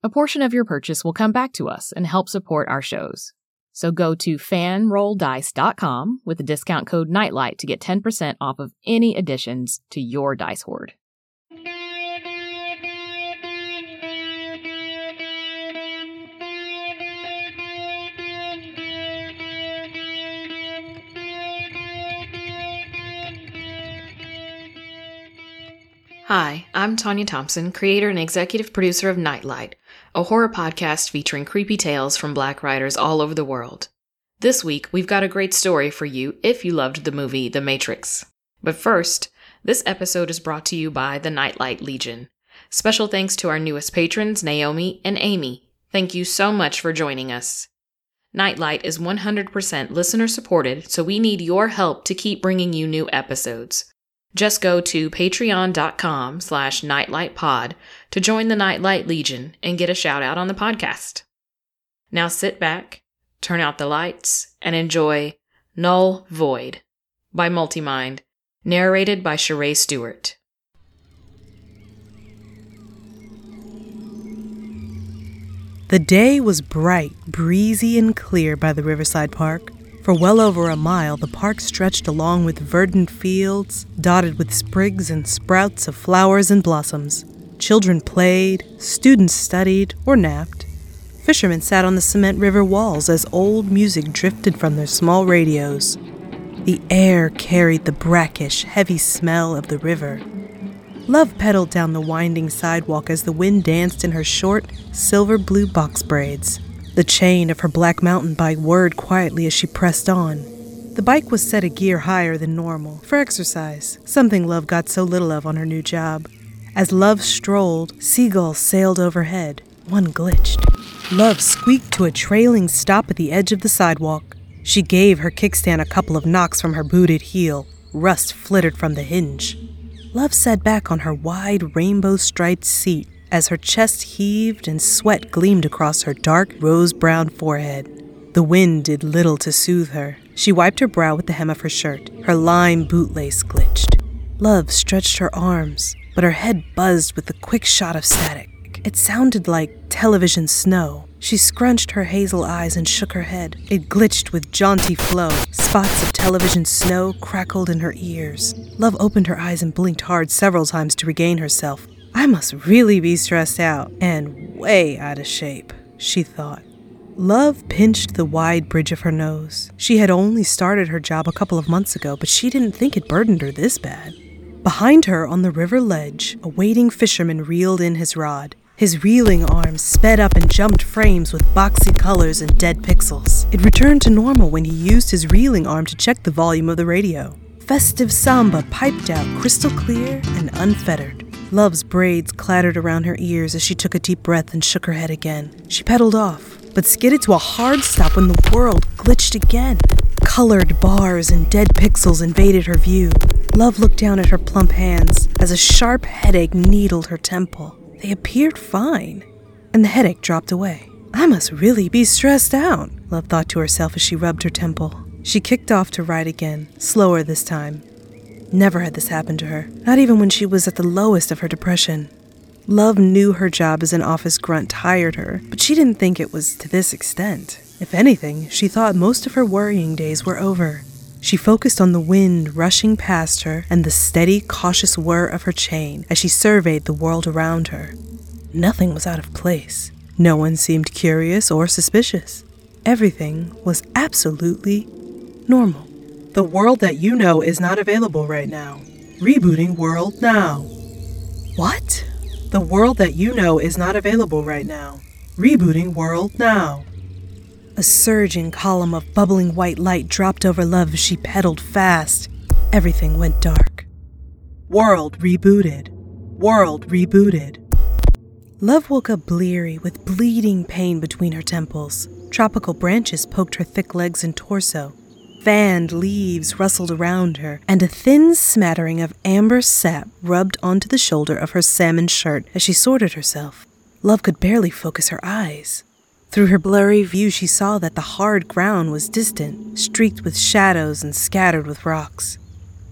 A portion of your purchase will come back to us and help support our shows. So go to fanrolldice.com with the discount code NIGHTLIGHT to get 10% off of any additions to your dice hoard. Hi, I'm Tanya Thompson, creator and executive producer of Nightlight, a horror podcast featuring creepy tales from black writers all over the world. This week, we've got a great story for you if you loved the movie The Matrix. But first, this episode is brought to you by the Nightlight Legion. Special thanks to our newest patrons, Naomi and Amy. Thank you so much for joining us. Nightlight is 100% listener supported, so we need your help to keep bringing you new episodes. Just go to patreon.com slash nightlightpod to join the Nightlight Legion and get a shout out on the podcast. Now sit back, turn out the lights, and enjoy Null Void by Multimind, narrated by Cherrae Stuart. The day was bright, breezy, and clear by the Riverside Park. For well over a mile, the park stretched along with verdant fields, dotted with sprigs and sprouts of flowers and blossoms. Children played, students studied or napped. Fishermen sat on the cement river walls as old music drifted from their small radios. The air carried the brackish, heavy smell of the river. Love pedaled down the winding sidewalk as the wind danced in her short, silver blue box braids. The chain of her black mountain bike whirred quietly as she pressed on. The bike was set a gear higher than normal for exercise, something Love got so little of on her new job. As Love strolled, seagulls sailed overhead. One glitched. Love squeaked to a trailing stop at the edge of the sidewalk. She gave her kickstand a couple of knocks from her booted heel. Rust flittered from the hinge. Love sat back on her wide, rainbow striped seat as her chest heaved and sweat gleamed across her dark, rose brown forehead. The wind did little to soothe her. She wiped her brow with the hem of her shirt. Her lime bootlace glitched. Love stretched her arms, but her head buzzed with the quick shot of static. It sounded like television snow. She scrunched her hazel eyes and shook her head. It glitched with jaunty flow. Spots of television snow crackled in her ears. Love opened her eyes and blinked hard several times to regain herself. I must really be stressed out and way out of shape, she thought. Love pinched the wide bridge of her nose. She had only started her job a couple of months ago, but she didn't think it burdened her this bad. Behind her on the river ledge, a waiting fisherman reeled in his rod. His reeling arms sped up and jumped frames with boxy colors and dead pixels. It returned to normal when he used his reeling arm to check the volume of the radio. Festive samba piped out crystal clear and unfettered. Love's braids clattered around her ears as she took a deep breath and shook her head again. She pedaled off, but skidded to a hard stop when the world glitched again. Colored bars and dead pixels invaded her view. Love looked down at her plump hands as a sharp headache needled her temple. They appeared fine, and the headache dropped away. I must really be stressed out, Love thought to herself as she rubbed her temple. She kicked off to ride again, slower this time. Never had this happened to her, not even when she was at the lowest of her depression. Love knew her job as an office grunt tired her, but she didn't think it was to this extent. If anything, she thought most of her worrying days were over. She focused on the wind rushing past her and the steady, cautious whir of her chain as she surveyed the world around her. Nothing was out of place. No one seemed curious or suspicious. Everything was absolutely normal. The world that you know is not available right now. Rebooting world now. What? The world that you know is not available right now. Rebooting world now. A surging column of bubbling white light dropped over Love as she pedaled fast. Everything went dark. World rebooted. World rebooted. Love woke up bleary with bleeding pain between her temples. Tropical branches poked her thick legs and torso. Fanned leaves rustled around her, and a thin smattering of amber sap rubbed onto the shoulder of her salmon shirt as she sorted herself. Love could barely focus her eyes. Through her blurry view, she saw that the hard ground was distant, streaked with shadows and scattered with rocks.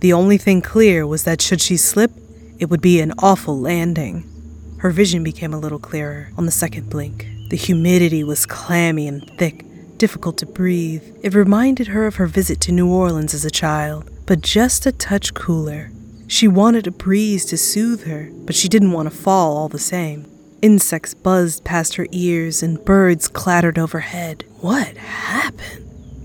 The only thing clear was that should she slip, it would be an awful landing. Her vision became a little clearer on the second blink. The humidity was clammy and thick, difficult to breathe. It reminded her of her visit to New Orleans as a child, but just a touch cooler. She wanted a breeze to soothe her, but she didn't want to fall all the same. Insects buzzed past her ears and birds clattered overhead. What happened?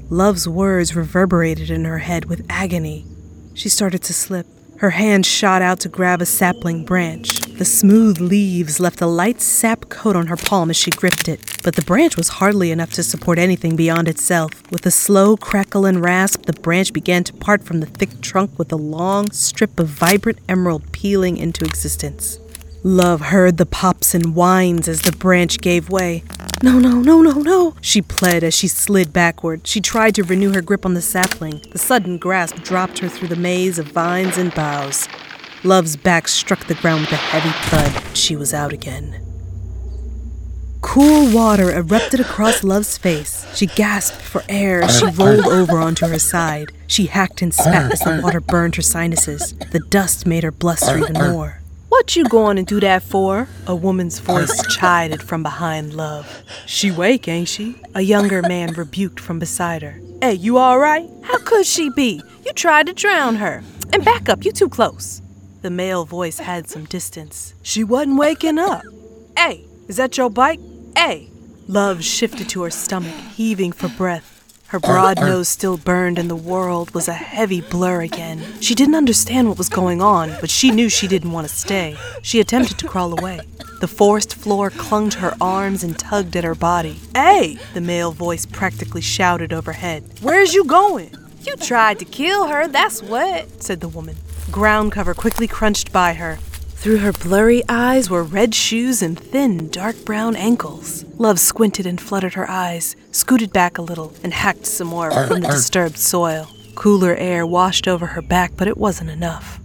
Love's words reverberated in her head with agony. She started to slip. Her hand shot out to grab a sapling branch. The smooth leaves left a light sap coat on her palm as she gripped it, but the branch was hardly enough to support anything beyond itself. With a slow crackle and rasp, the branch began to part from the thick trunk with a long strip of vibrant emerald peeling into existence. Love heard the pops and whines as the branch gave way. No, no, no, no, no, she pled as she slid backward. She tried to renew her grip on the sapling. The sudden grasp dropped her through the maze of vines and boughs. Love's back struck the ground with a heavy thud. She was out again. Cool water erupted across Love's face. She gasped for air as she uh, uh. rolled over onto her side. She hacked and spat as the water burned her sinuses. The dust made her bluster even uh, more. What you going to do that for? A woman's voice chided from behind Love. She wake, ain't she? A younger man rebuked from beside her. Hey, you all right? How could she be? You tried to drown her. And back up, you too close. The male voice had some distance. She wasn't waking up. Hey, is that your bike? Hey. Love shifted to her stomach, heaving for breath. Her broad nose still burned, and the world was a heavy blur again. She didn't understand what was going on, but she knew she didn't want to stay. She attempted to crawl away. The forest floor clung to her arms and tugged at her body. Hey! The male voice practically shouted overhead. Where's you going? You tried to kill her, that's what, said the woman. Ground cover quickly crunched by her. Through her blurry eyes were red shoes and thin, dark brown ankles. Love squinted and fluttered her eyes, scooted back a little, and hacked some more from the disturbed soil. Cooler air washed over her back, but it wasn't enough.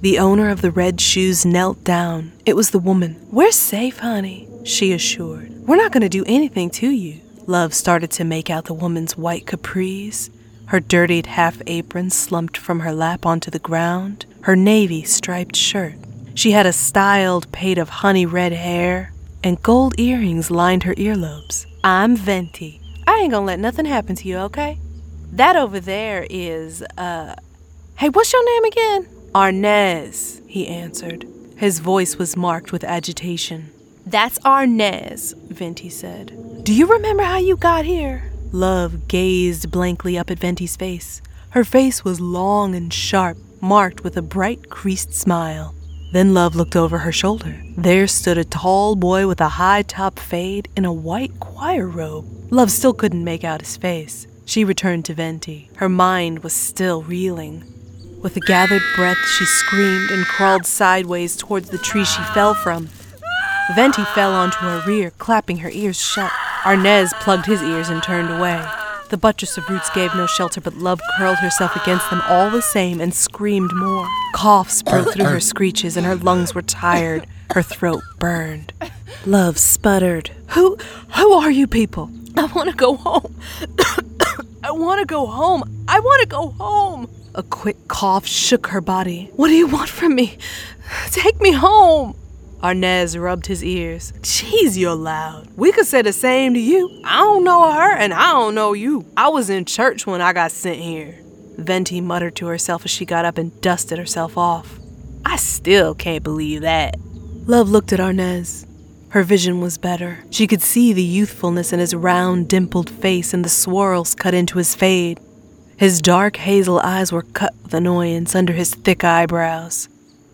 The owner of the red shoes knelt down. It was the woman. We're safe, honey, she assured. We're not going to do anything to you. Love started to make out the woman's white capris. Her dirtied half apron slumped from her lap onto the ground, her navy striped shirt. She had a styled pate of honey red hair, and gold earrings lined her earlobes. I'm Venti. I ain't gonna let nothing happen to you, okay? That over there is, uh. Hey, what's your name again? Arnez, he answered. His voice was marked with agitation. That's Arnez, Venti said. Do you remember how you got here? Love gazed blankly up at Venti's face. Her face was long and sharp, marked with a bright, creased smile. Then Love looked over her shoulder. There stood a tall boy with a high top fade in a white choir robe. Love still couldn't make out his face. She returned to Venti. Her mind was still reeling. With a gathered breath, she screamed and crawled sideways towards the tree she fell from. Venti fell onto her rear, clapping her ears shut. Arnez plugged his ears and turned away. The buttress of roots gave no shelter, but Love curled herself against them all the same and screamed more. Coughs broke through her screeches, and her lungs were tired. Her throat burned. Love sputtered. Who who are you people? I want to go home. I want to go home. I want to go home. A quick cough shook her body. What do you want from me? Take me home. Arnez rubbed his ears. Jeez, you're loud. We could say the same to you. I don't know her and I don't know you. I was in church when I got sent here. Venti muttered to herself as she got up and dusted herself off. I still can't believe that. Love looked at Arnez. Her vision was better. She could see the youthfulness in his round, dimpled face and the swirls cut into his fade. His dark hazel eyes were cut with annoyance under his thick eyebrows.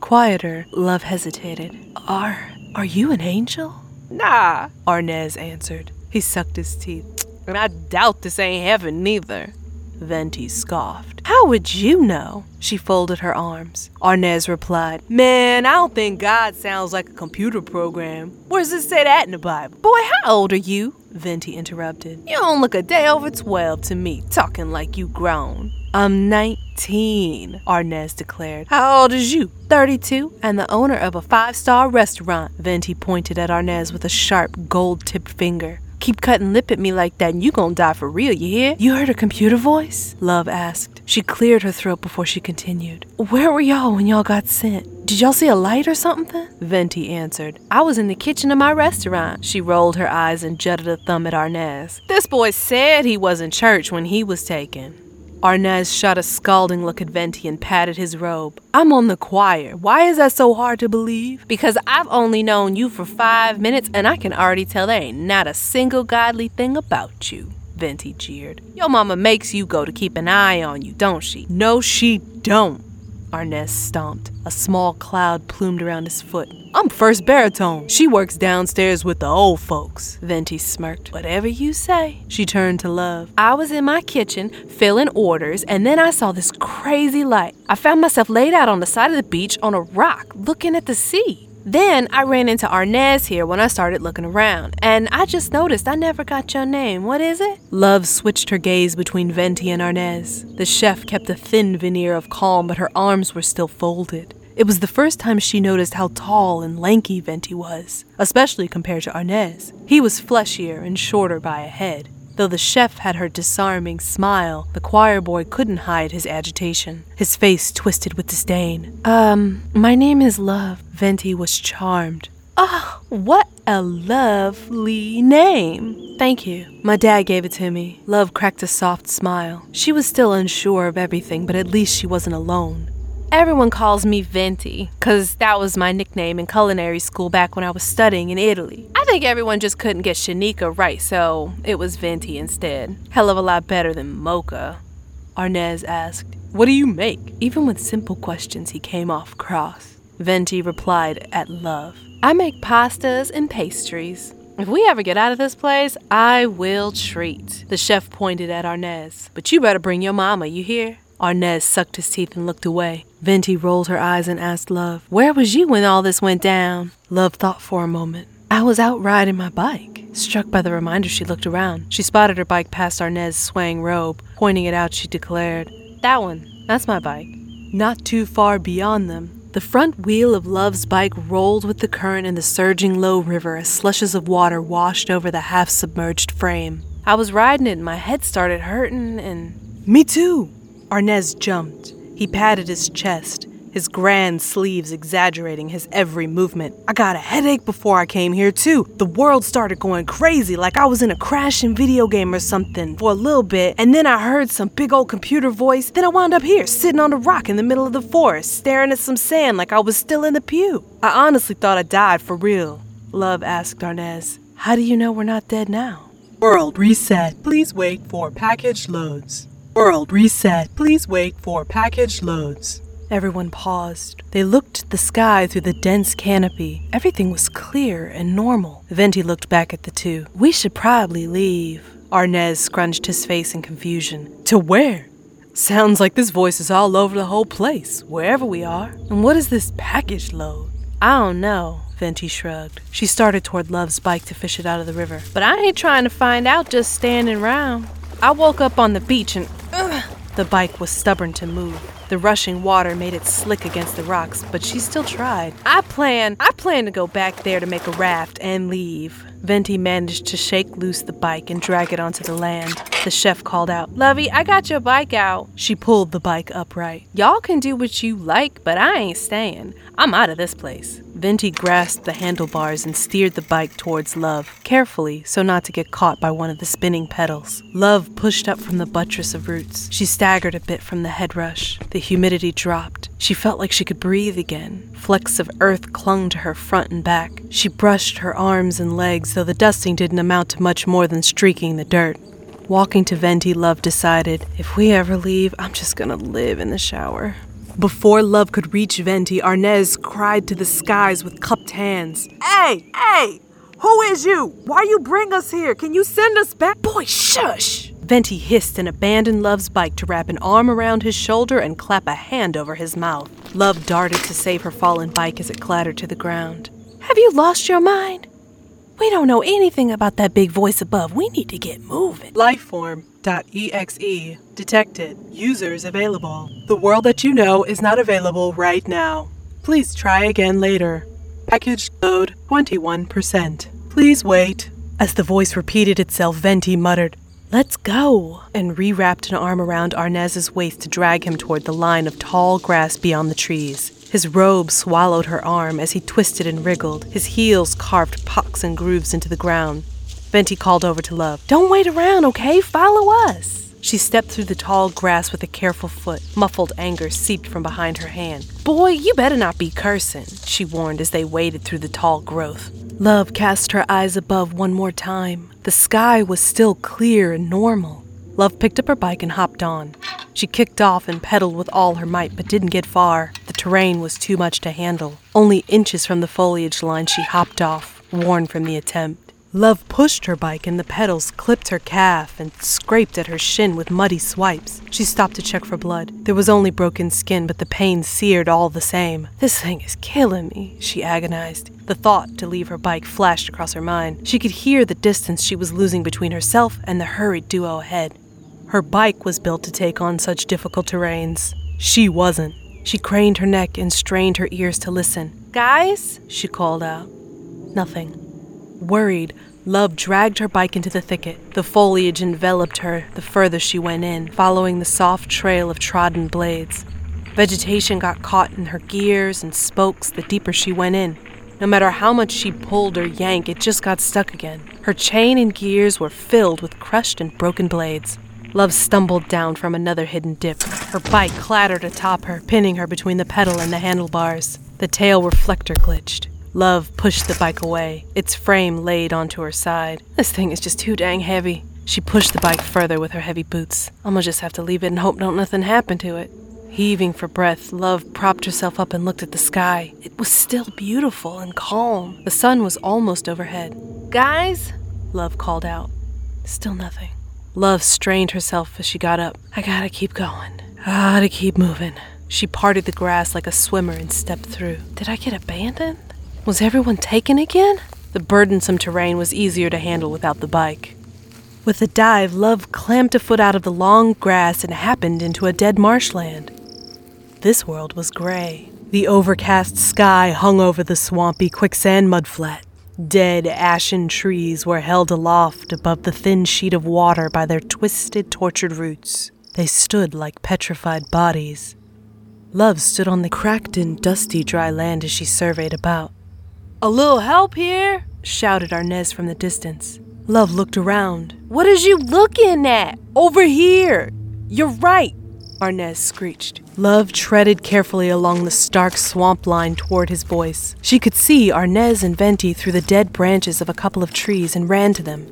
Quieter, Love hesitated. Are are you an angel? Nah, Arnez answered. He sucked his teeth. and I doubt this ain't heaven neither. Venti scoffed. How would you know? She folded her arms. Arnez replied, Man, I don't think God sounds like a computer program. Where does it say that in the Bible? Boy, how old are you? Venti interrupted. You don't look a day over 12 to me, talking like you grown. I'm 19, Arnez declared. How old is you? 32, and the owner of a five star restaurant. Venti pointed at Arnez with a sharp, gold tipped finger. Keep cutting lip at me like that and you gon' die for real, you hear? You heard a computer voice? Love asked. She cleared her throat before she continued. Where were y'all when y'all got sent? Did y'all see a light or something? Venti answered. I was in the kitchen of my restaurant. She rolled her eyes and jutted a thumb at Arnez. This boy said he was in church when he was taken. Arnez shot a scalding look at Venti and patted his robe. I'm on the choir. Why is that so hard to believe? Because I've only known you for five minutes and I can already tell there ain't not a single godly thing about you. Venti jeered. Your mama makes you go to keep an eye on you, don't she? No, she don't. Arnez stomped. A small cloud plumed around his foot. I'm first baritone. She works downstairs with the old folks. Venti smirked. Whatever you say. She turned to Love. I was in my kitchen, filling orders, and then I saw this crazy light. I found myself laid out on the side of the beach on a rock, looking at the sea. Then I ran into Arnez here when I started looking around, and I just noticed I never got your name. What is it? Love switched her gaze between Venti and Arnez. The chef kept a thin veneer of calm, but her arms were still folded. It was the first time she noticed how tall and lanky Venti was, especially compared to Arnez. He was fleshier and shorter by a head. Though the chef had her disarming smile, the choir boy couldn't hide his agitation. His face twisted with disdain. Um, my name is Love. Venti was charmed. Oh, what a lovely name. Thank you. My dad gave it to me. Love cracked a soft smile. She was still unsure of everything, but at least she wasn't alone. Everyone calls me Venti, because that was my nickname in culinary school back when I was studying in Italy. I think everyone just couldn't get Shanika right, so it was Venti instead. Hell of a lot better than Mocha. Arnez asked, What do you make? Even with simple questions, he came off cross. Venti replied at love. I make pastas and pastries. If we ever get out of this place, I will treat. The chef pointed at Arnez. But you better bring your mama, you hear? Arnez sucked his teeth and looked away. Venti rolled her eyes and asked Love, Where was you when all this went down? Love thought for a moment. I was out riding my bike. Struck by the reminder, she looked around. She spotted her bike past Arnez's swaying robe. Pointing it out, she declared, That one, that's my bike. Not too far beyond them, the front wheel of Love's bike rolled with the current in the surging low river as slushes of water washed over the half submerged frame. I was riding it and my head started hurting and. Me too! Arnez jumped. He patted his chest, his grand sleeves exaggerating his every movement. I got a headache before I came here, too. The world started going crazy, like I was in a crashing video game or something for a little bit, and then I heard some big old computer voice. Then I wound up here, sitting on a rock in the middle of the forest, staring at some sand like I was still in the pew. I honestly thought I died for real. Love asked Arnez, How do you know we're not dead now? World reset. Please wait for package loads. World reset. Please wait for package loads. Everyone paused. They looked at the sky through the dense canopy. Everything was clear and normal. Venti looked back at the two. We should probably leave. Arnez scrunched his face in confusion. To where? Sounds like this voice is all over the whole place, wherever we are. And what is this package load? I don't know. Venti shrugged. She started toward Love's bike to fish it out of the river. But I ain't trying to find out just standing around. I woke up on the beach and ugh, the bike was stubborn to move. The rushing water made it slick against the rocks, but she still tried. I plan, I plan to go back there to make a raft and leave. Venti managed to shake loose the bike and drag it onto the land. The chef called out, Lovey, I got your bike out. She pulled the bike upright. Y'all can do what you like, but I ain't staying. I'm out of this place. Venti grasped the handlebars and steered the bike towards Love, carefully so not to get caught by one of the spinning pedals. Love pushed up from the buttress of roots. She staggered a bit from the head rush. The humidity dropped. She felt like she could breathe again. Flecks of earth clung to her front and back. She brushed her arms and legs, though the dusting didn't amount to much more than streaking the dirt. Walking to Venti, Love decided, if we ever leave, I'm just gonna live in the shower. Before Love could reach Venti, Arnez cried to the skies with cupped hands. Hey, hey! Who is you? Why you bring us here? Can you send us back? Boy, shush! Venti hissed and abandoned Love's bike to wrap an arm around his shoulder and clap a hand over his mouth. Love darted to save her fallen bike as it clattered to the ground. Have you lost your mind? We don't know anything about that big voice above. We need to get moving. Lifeform.exe detected. Users available. The world that you know is not available right now. Please try again later. Package load 21%. Please wait. As the voice repeated itself, Venti muttered, Let's go, and rewrapped an arm around Arnez's waist to drag him toward the line of tall grass beyond the trees. His robe swallowed her arm as he twisted and wriggled. His heels carved pucks and grooves into the ground. Venti called over to Love. Don't wait around, okay? Follow us. She stepped through the tall grass with a careful foot. Muffled anger seeped from behind her hand. Boy, you better not be cursing, she warned as they waded through the tall growth. Love cast her eyes above one more time. The sky was still clear and normal. Love picked up her bike and hopped on. She kicked off and pedaled with all her might, but didn't get far. The terrain was too much to handle. Only inches from the foliage line, she hopped off, worn from the attempt. Love pushed her bike and the pedals clipped her calf and scraped at her shin with muddy swipes. She stopped to check for blood. There was only broken skin, but the pain seared all the same. This thing is killing me, she agonized. The thought to leave her bike flashed across her mind. She could hear the distance she was losing between herself and the hurried duo ahead. Her bike was built to take on such difficult terrains. She wasn't. She craned her neck and strained her ears to listen. Guys, she called out. Nothing. Worried, Love dragged her bike into the thicket. The foliage enveloped her the further she went in, following the soft trail of trodden blades. Vegetation got caught in her gears and spokes the deeper she went in. No matter how much she pulled or yanked, it just got stuck again. Her chain and gears were filled with crushed and broken blades. Love stumbled down from another hidden dip. Her bike clattered atop her, pinning her between the pedal and the handlebars. The tail reflector glitched. Love pushed the bike away, its frame laid onto her side. This thing is just too dang heavy. She pushed the bike further with her heavy boots. I'ma just have to leave it and hope don't nothing happen to it. Heaving for breath, Love propped herself up and looked at the sky. It was still beautiful and calm. The sun was almost overhead. Guys, Love called out. Still nothing. Love strained herself as she got up. I gotta keep going. Gotta keep moving. She parted the grass like a swimmer and stepped through. Did I get abandoned? Was everyone taken again? The burdensome terrain was easier to handle without the bike. With a dive, Love clamped a foot out of the long grass and happened into a dead marshland. This world was gray. The overcast sky hung over the swampy quicksand mudflat. Dead, ashen trees were held aloft above the thin sheet of water by their twisted, tortured roots. They stood like petrified bodies. Love stood on the cracked and dusty dry land as she surveyed about. A little help here? shouted Arnez from the distance. Love looked around. What is you looking at? Over here! You're right! Arnez screeched. Love treaded carefully along the stark swamp line toward his voice. She could see Arnez and Venti through the dead branches of a couple of trees and ran to them.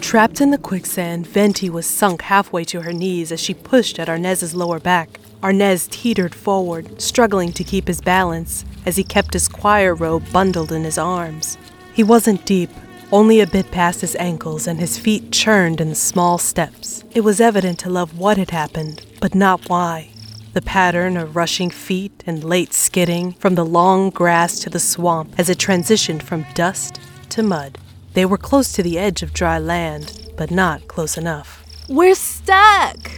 Trapped in the quicksand, Venti was sunk halfway to her knees as she pushed at Arnez's lower back. Arnez teetered forward, struggling to keep his balance as he kept his choir robe bundled in his arms. He wasn't deep, only a bit past his ankles, and his feet churned in small steps. It was evident to Love what had happened, but not why. The pattern of rushing feet and late skidding from the long grass to the swamp as it transitioned from dust to mud. They were close to the edge of dry land, but not close enough. We're stuck!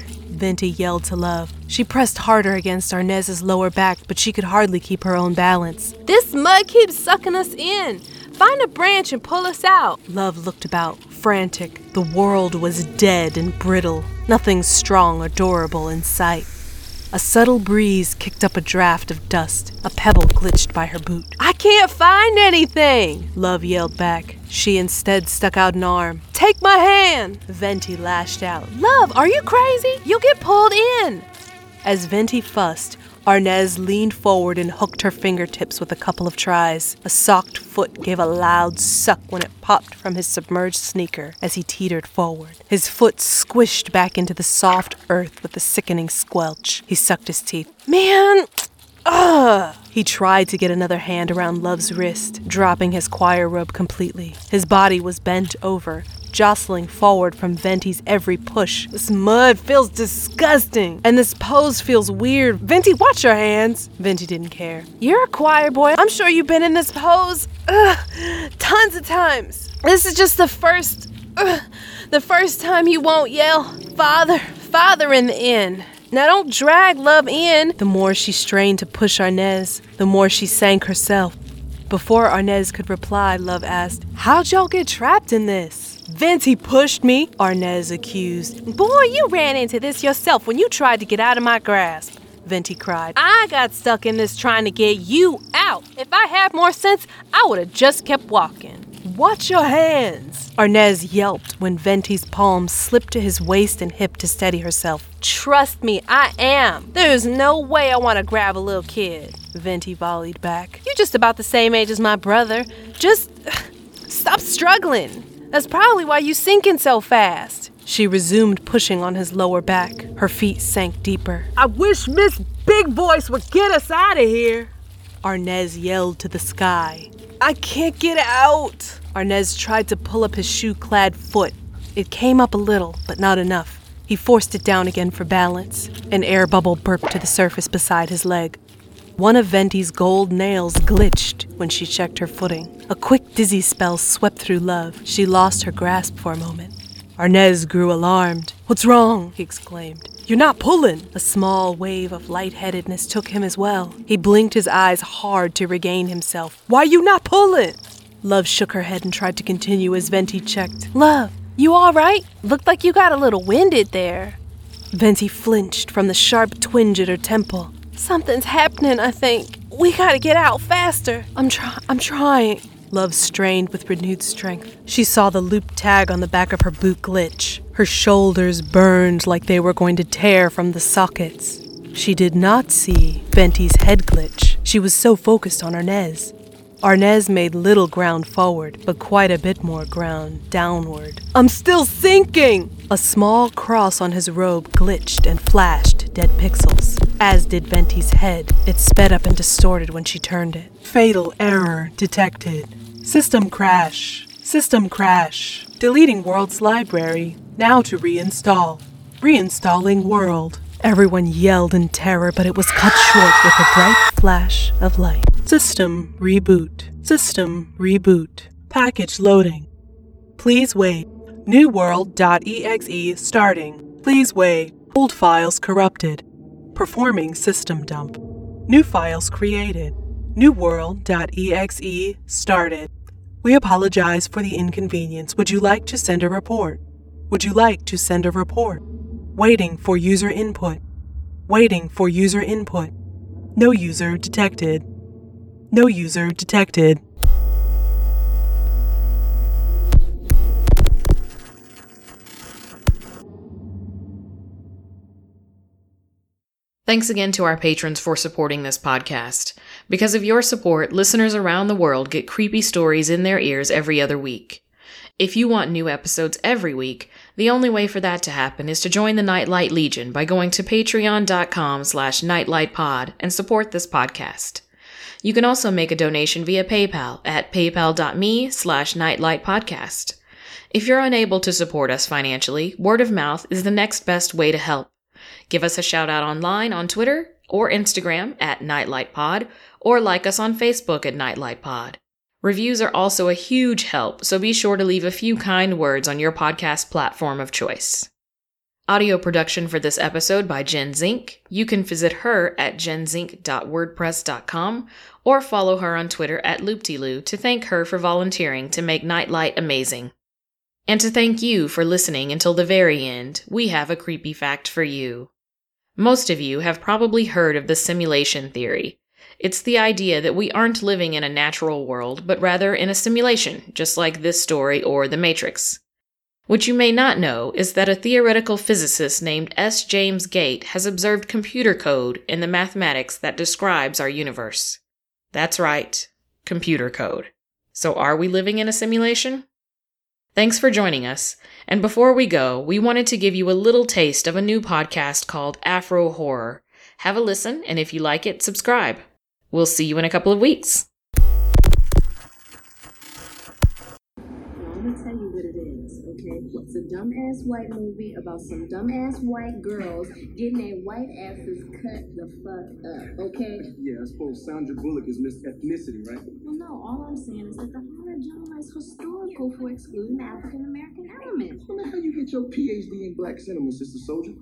Venti yelled to Love. She pressed harder against Arnez's lower back, but she could hardly keep her own balance. This mud keeps sucking us in. Find a branch and pull us out. Love looked about, frantic. The world was dead and brittle, nothing strong or durable in sight. A subtle breeze kicked up a draft of dust. A pebble glitched by her boot. I can't find anything, Love yelled back. She instead stuck out an arm. Take my hand! Venti lashed out. Love, are you crazy? You'll get pulled in! As Venti fussed, Arnez leaned forward and hooked her fingertips with a couple of tries. A socked foot gave a loud suck when it popped from his submerged sneaker as he teetered forward. His foot squished back into the soft earth with a sickening squelch. He sucked his teeth. Man! Ugh! He tried to get another hand around Love's wrist, dropping his choir robe completely. His body was bent over, jostling forward from Venti's every push. This mud feels disgusting, and this pose feels weird. Venti, watch your hands. Venti didn't care. You're a choir boy. I'm sure you've been in this pose ugh, tons of times. This is just the first, ugh, the first time you won't yell, Father, Father in the inn. Now don't drag love in. The more she strained to push Arnez, the more she sank herself. Before Arnez could reply, Love asked, How'd y'all get trapped in this? Venti pushed me, Arnez accused. Boy, you ran into this yourself when you tried to get out of my grasp. Venti cried. I got stuck in this trying to get you out. If I had more sense, I would have just kept walking. Watch your hands. Arnez yelped when Venti's palm slipped to his waist and hip to steady herself. Trust me, I am. There's no way I want to grab a little kid. Venti volleyed back. You're just about the same age as my brother. Just stop struggling. That's probably why you're sinking so fast. She resumed pushing on his lower back. Her feet sank deeper. I wish Miss Big Voice would get us out of here. Arnez yelled to the sky. I can't get out. Arnez tried to pull up his shoe clad foot. It came up a little, but not enough. He forced it down again for balance. An air bubble burped to the surface beside his leg. One of Venti's gold nails glitched when she checked her footing. A quick dizzy spell swept through Love. She lost her grasp for a moment. Arnez grew alarmed. What's wrong? he exclaimed. You're not pulling. A small wave of lightheadedness took him as well. He blinked his eyes hard to regain himself. Why you not pulling? Love shook her head and tried to continue as Venti checked. Love, you all right? Looked like you got a little winded there. Venti flinched from the sharp twinge at her temple. Something's happening, I think. We gotta get out faster. I'm try I'm trying. Love strained with renewed strength. She saw the loop tag on the back of her boot glitch. Her shoulders burned like they were going to tear from the sockets. She did not see Venti's head glitch. She was so focused on Arnez. Arnez made little ground forward, but quite a bit more ground downward. I'm still sinking! A small cross on his robe glitched and flashed dead pixels, as did Venti's head. It sped up and distorted when she turned it. Fatal error detected. System crash. System crash. Deleting world's library. Now to reinstall. Reinstalling world. Everyone yelled in terror, but it was cut short with a bright flash of light. System reboot. System reboot. Package loading. Please wait. New world.exe starting. Please wait. Old files corrupted. Performing system dump. New files created. New world.exe started. We apologize for the inconvenience. Would you like to send a report? Would you like to send a report? Waiting for user input. Waiting for user input. No user detected. No user detected. Thanks again to our patrons for supporting this podcast. Because of your support, listeners around the world get creepy stories in their ears every other week. If you want new episodes every week, the only way for that to happen is to join the Nightlight Legion by going to patreon.com slash nightlightpod and support this podcast. You can also make a donation via PayPal at paypal.me slash nightlightpodcast. If you're unable to support us financially, word of mouth is the next best way to help. Give us a shout out online on Twitter or Instagram at nightlightpod or like us on Facebook at nightlightpod. Reviews are also a huge help, so be sure to leave a few kind words on your podcast platform of choice. Audio production for this episode by Jen Zink. You can visit her at jenzink.wordpress.com or follow her on Twitter at looptiloo to thank her for volunteering to make Nightlight amazing. And to thank you for listening until the very end, we have a creepy fact for you. Most of you have probably heard of the simulation theory. It's the idea that we aren't living in a natural world, but rather in a simulation, just like this story or The Matrix. What you may not know is that a theoretical physicist named S. James Gates has observed computer code in the mathematics that describes our universe. That's right, computer code. So are we living in a simulation? Thanks for joining us. And before we go, we wanted to give you a little taste of a new podcast called Afro Horror. Have a listen, and if you like it, subscribe. We'll see you in a couple of weeks. Dumbass white movie about some dumbass white girls getting their white asses cut the fuck up, okay? Yeah, I suppose Sandra Bullock is Miss Ethnicity, right? Well, no, all I'm saying is that the horror genre is historical for excluding the African American element. Well, how you get your PhD in black cinema, Sister Soldier?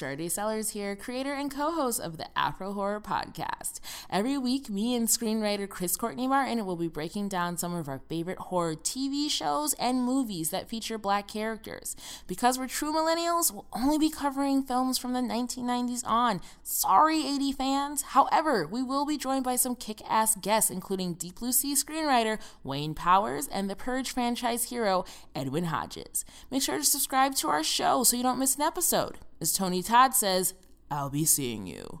Jordy Sellers here, creator and co host of the Afro Horror Podcast. Every week, me and screenwriter Chris Courtney Martin will be breaking down some of our favorite horror TV shows and movies that feature black characters. Because we're true millennials, we'll only be covering films from the 1990s on. Sorry, 80 fans. However, we will be joined by some kick ass guests, including Deep Blue Sea screenwriter Wayne Powers and the Purge franchise hero Edwin Hodges. Make sure to subscribe to our show so you don't miss an episode. As Tony Todd says, I'll be seeing you.